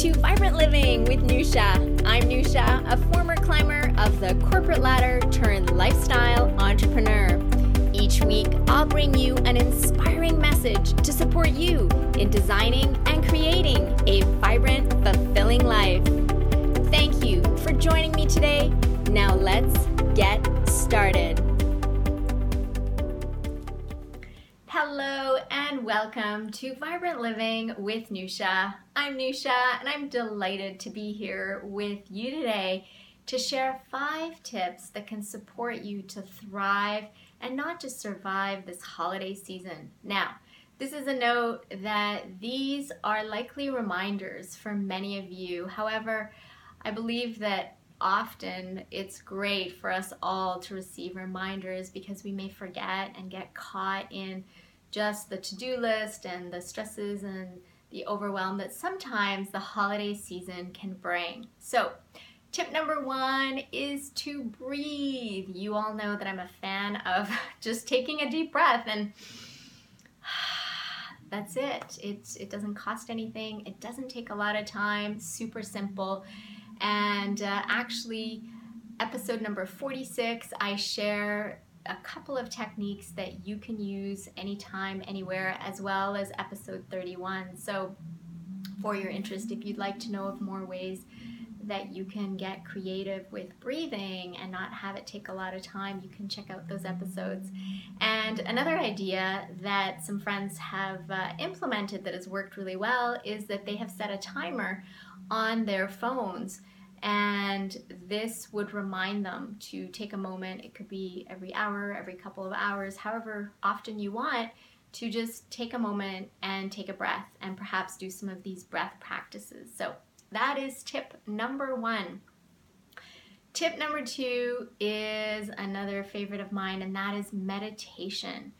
to Vibrant Living with Nusha. I'm Nusha, a former climber of the corporate ladder turned lifestyle entrepreneur. Each week, I'll bring you an inspiring message to support you in designing and creating a vibrant, fulfilling life. Thank you for joining me today. Now, let's get started. Welcome to Vibrant Living with Nusha. I'm Nusha and I'm delighted to be here with you today to share five tips that can support you to thrive and not just survive this holiday season. Now, this is a note that these are likely reminders for many of you. However, I believe that often it's great for us all to receive reminders because we may forget and get caught in just the to-do list and the stresses and the overwhelm that sometimes the holiday season can bring. So, tip number one is to breathe. You all know that I'm a fan of just taking a deep breath and that's it. It's it doesn't cost anything. It doesn't take a lot of time. Super simple. And uh, actually, episode number 46, I share a couple of techniques that you can use anytime, anywhere, as well as episode 31. So, for your interest, if you'd like to know of more ways that you can get creative with breathing and not have it take a lot of time, you can check out those episodes. And another idea that some friends have uh, implemented that has worked really well is that they have set a timer on their phones and this would remind them to take a moment. It could be every hour, every couple of hours, however often you want, to just take a moment and take a breath and perhaps do some of these breath practices. So that is tip number one. Tip number two is another favorite of mine, and that is meditation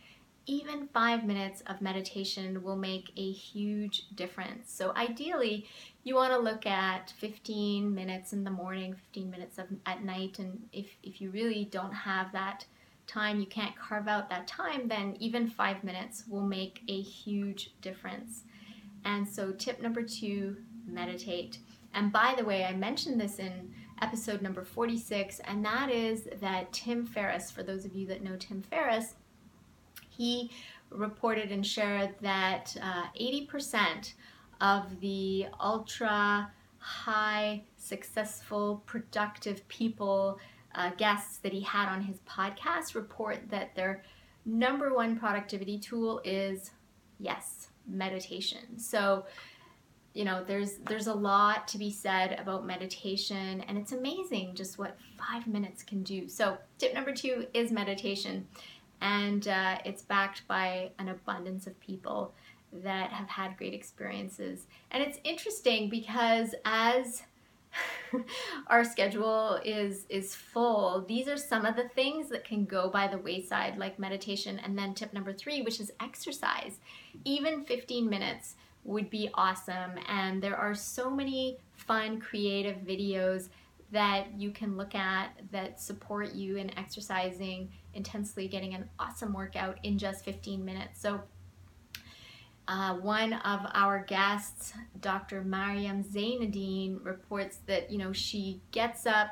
even five minutes of meditation will make a huge difference. So, ideally, you want to look at 15 minutes in the morning, 15 minutes of, at night, and if, if you really don't have that time, you can't carve out that time, then even five minutes will make a huge difference. And so, tip number two meditate. And by the way, I mentioned this in episode number 46, and that is that Tim Ferriss, for those of you that know Tim Ferriss, he reported and shared that uh, 80% of the ultra high, successful, productive people, uh, guests that he had on his podcast, report that their number one productivity tool is yes, meditation. So, you know, there's there's a lot to be said about meditation, and it's amazing just what five minutes can do. So, tip number two is meditation and uh, it's backed by an abundance of people that have had great experiences. And it's interesting because as our schedule is is full, these are some of the things that can go by the wayside, like meditation. And then tip number three, which is exercise. Even 15 minutes would be awesome. And there are so many fun, creative videos that you can look at that support you in exercising intensely, getting an awesome workout in just 15 minutes. So, uh, one of our guests, Dr. Mariam Zainadine, reports that you know she gets up.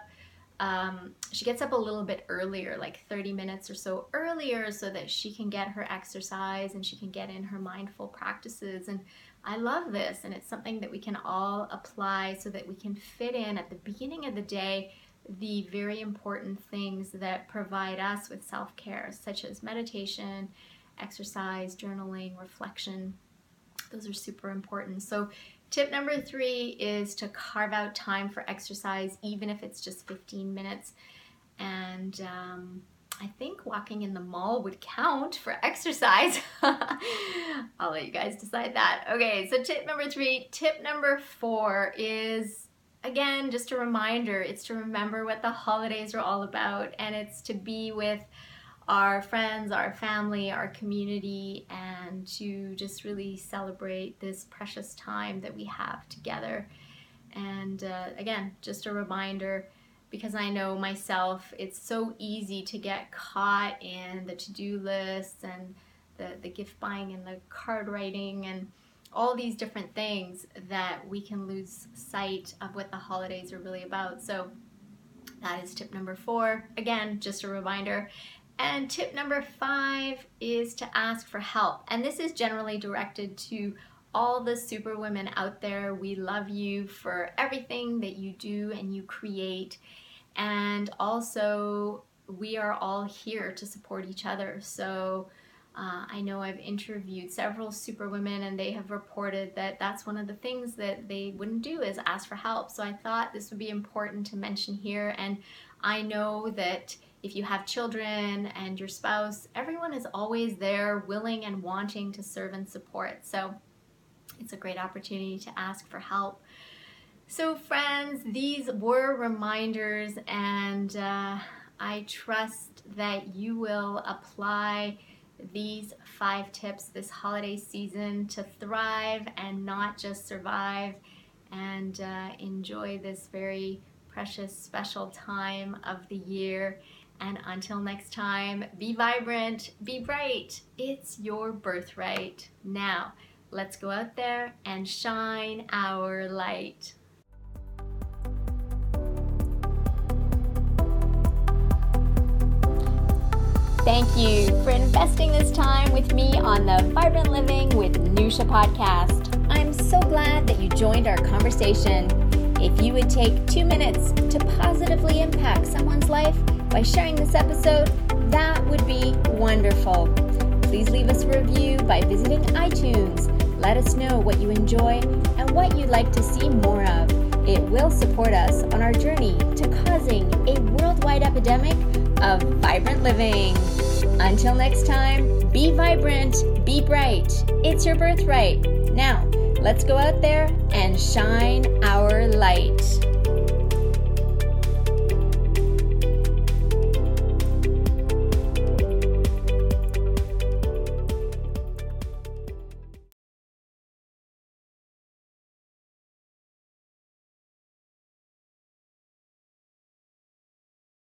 Um, she gets up a little bit earlier, like 30 minutes or so earlier, so that she can get her exercise and she can get in her mindful practices. And I love this, and it's something that we can all apply so that we can fit in at the beginning of the day the very important things that provide us with self care, such as meditation, exercise, journaling, reflection. Those are super important. So, tip number three is to carve out time for exercise, even if it's just 15 minutes. And um, I think walking in the mall would count for exercise. I'll let you guys decide that. Okay, so tip number three. Tip number four is again, just a reminder it's to remember what the holidays are all about, and it's to be with our friends, our family, our community, and to just really celebrate this precious time that we have together. And uh, again, just a reminder because I know myself, it's so easy to get caught in the to do lists and the, the gift buying and the card writing and all these different things that we can lose sight of what the holidays are really about. So that is tip number four. Again, just a reminder. And tip number five is to ask for help. And this is generally directed to all the super women out there. We love you for everything that you do and you create. And also, we are all here to support each other. So, uh, I know I've interviewed several super women and they have reported that that's one of the things that they wouldn't do is ask for help. So I thought this would be important to mention here. And I know that if you have children and your spouse, everyone is always there willing and wanting to serve and support. So it's a great opportunity to ask for help. So, friends, these were reminders, and uh, I trust that you will apply these five tips this holiday season to thrive and not just survive and uh, enjoy this very precious, special time of the year. And until next time, be vibrant, be bright. It's your birthright. Now, let's go out there and shine our light. Thank you for investing this time with me on the Vibrant Living with Nusha podcast. I'm so glad that you joined our conversation. If you would take two minutes to positively impact someone's life by sharing this episode, that would be wonderful. Please leave us a review by visiting iTunes. Let us know what you enjoy and what you'd like to see more of. It will support us on our journey to causing a worldwide epidemic of vibrant living. Until next time, be vibrant, be bright. It's your birthright. Now, let's go out there and shine our light.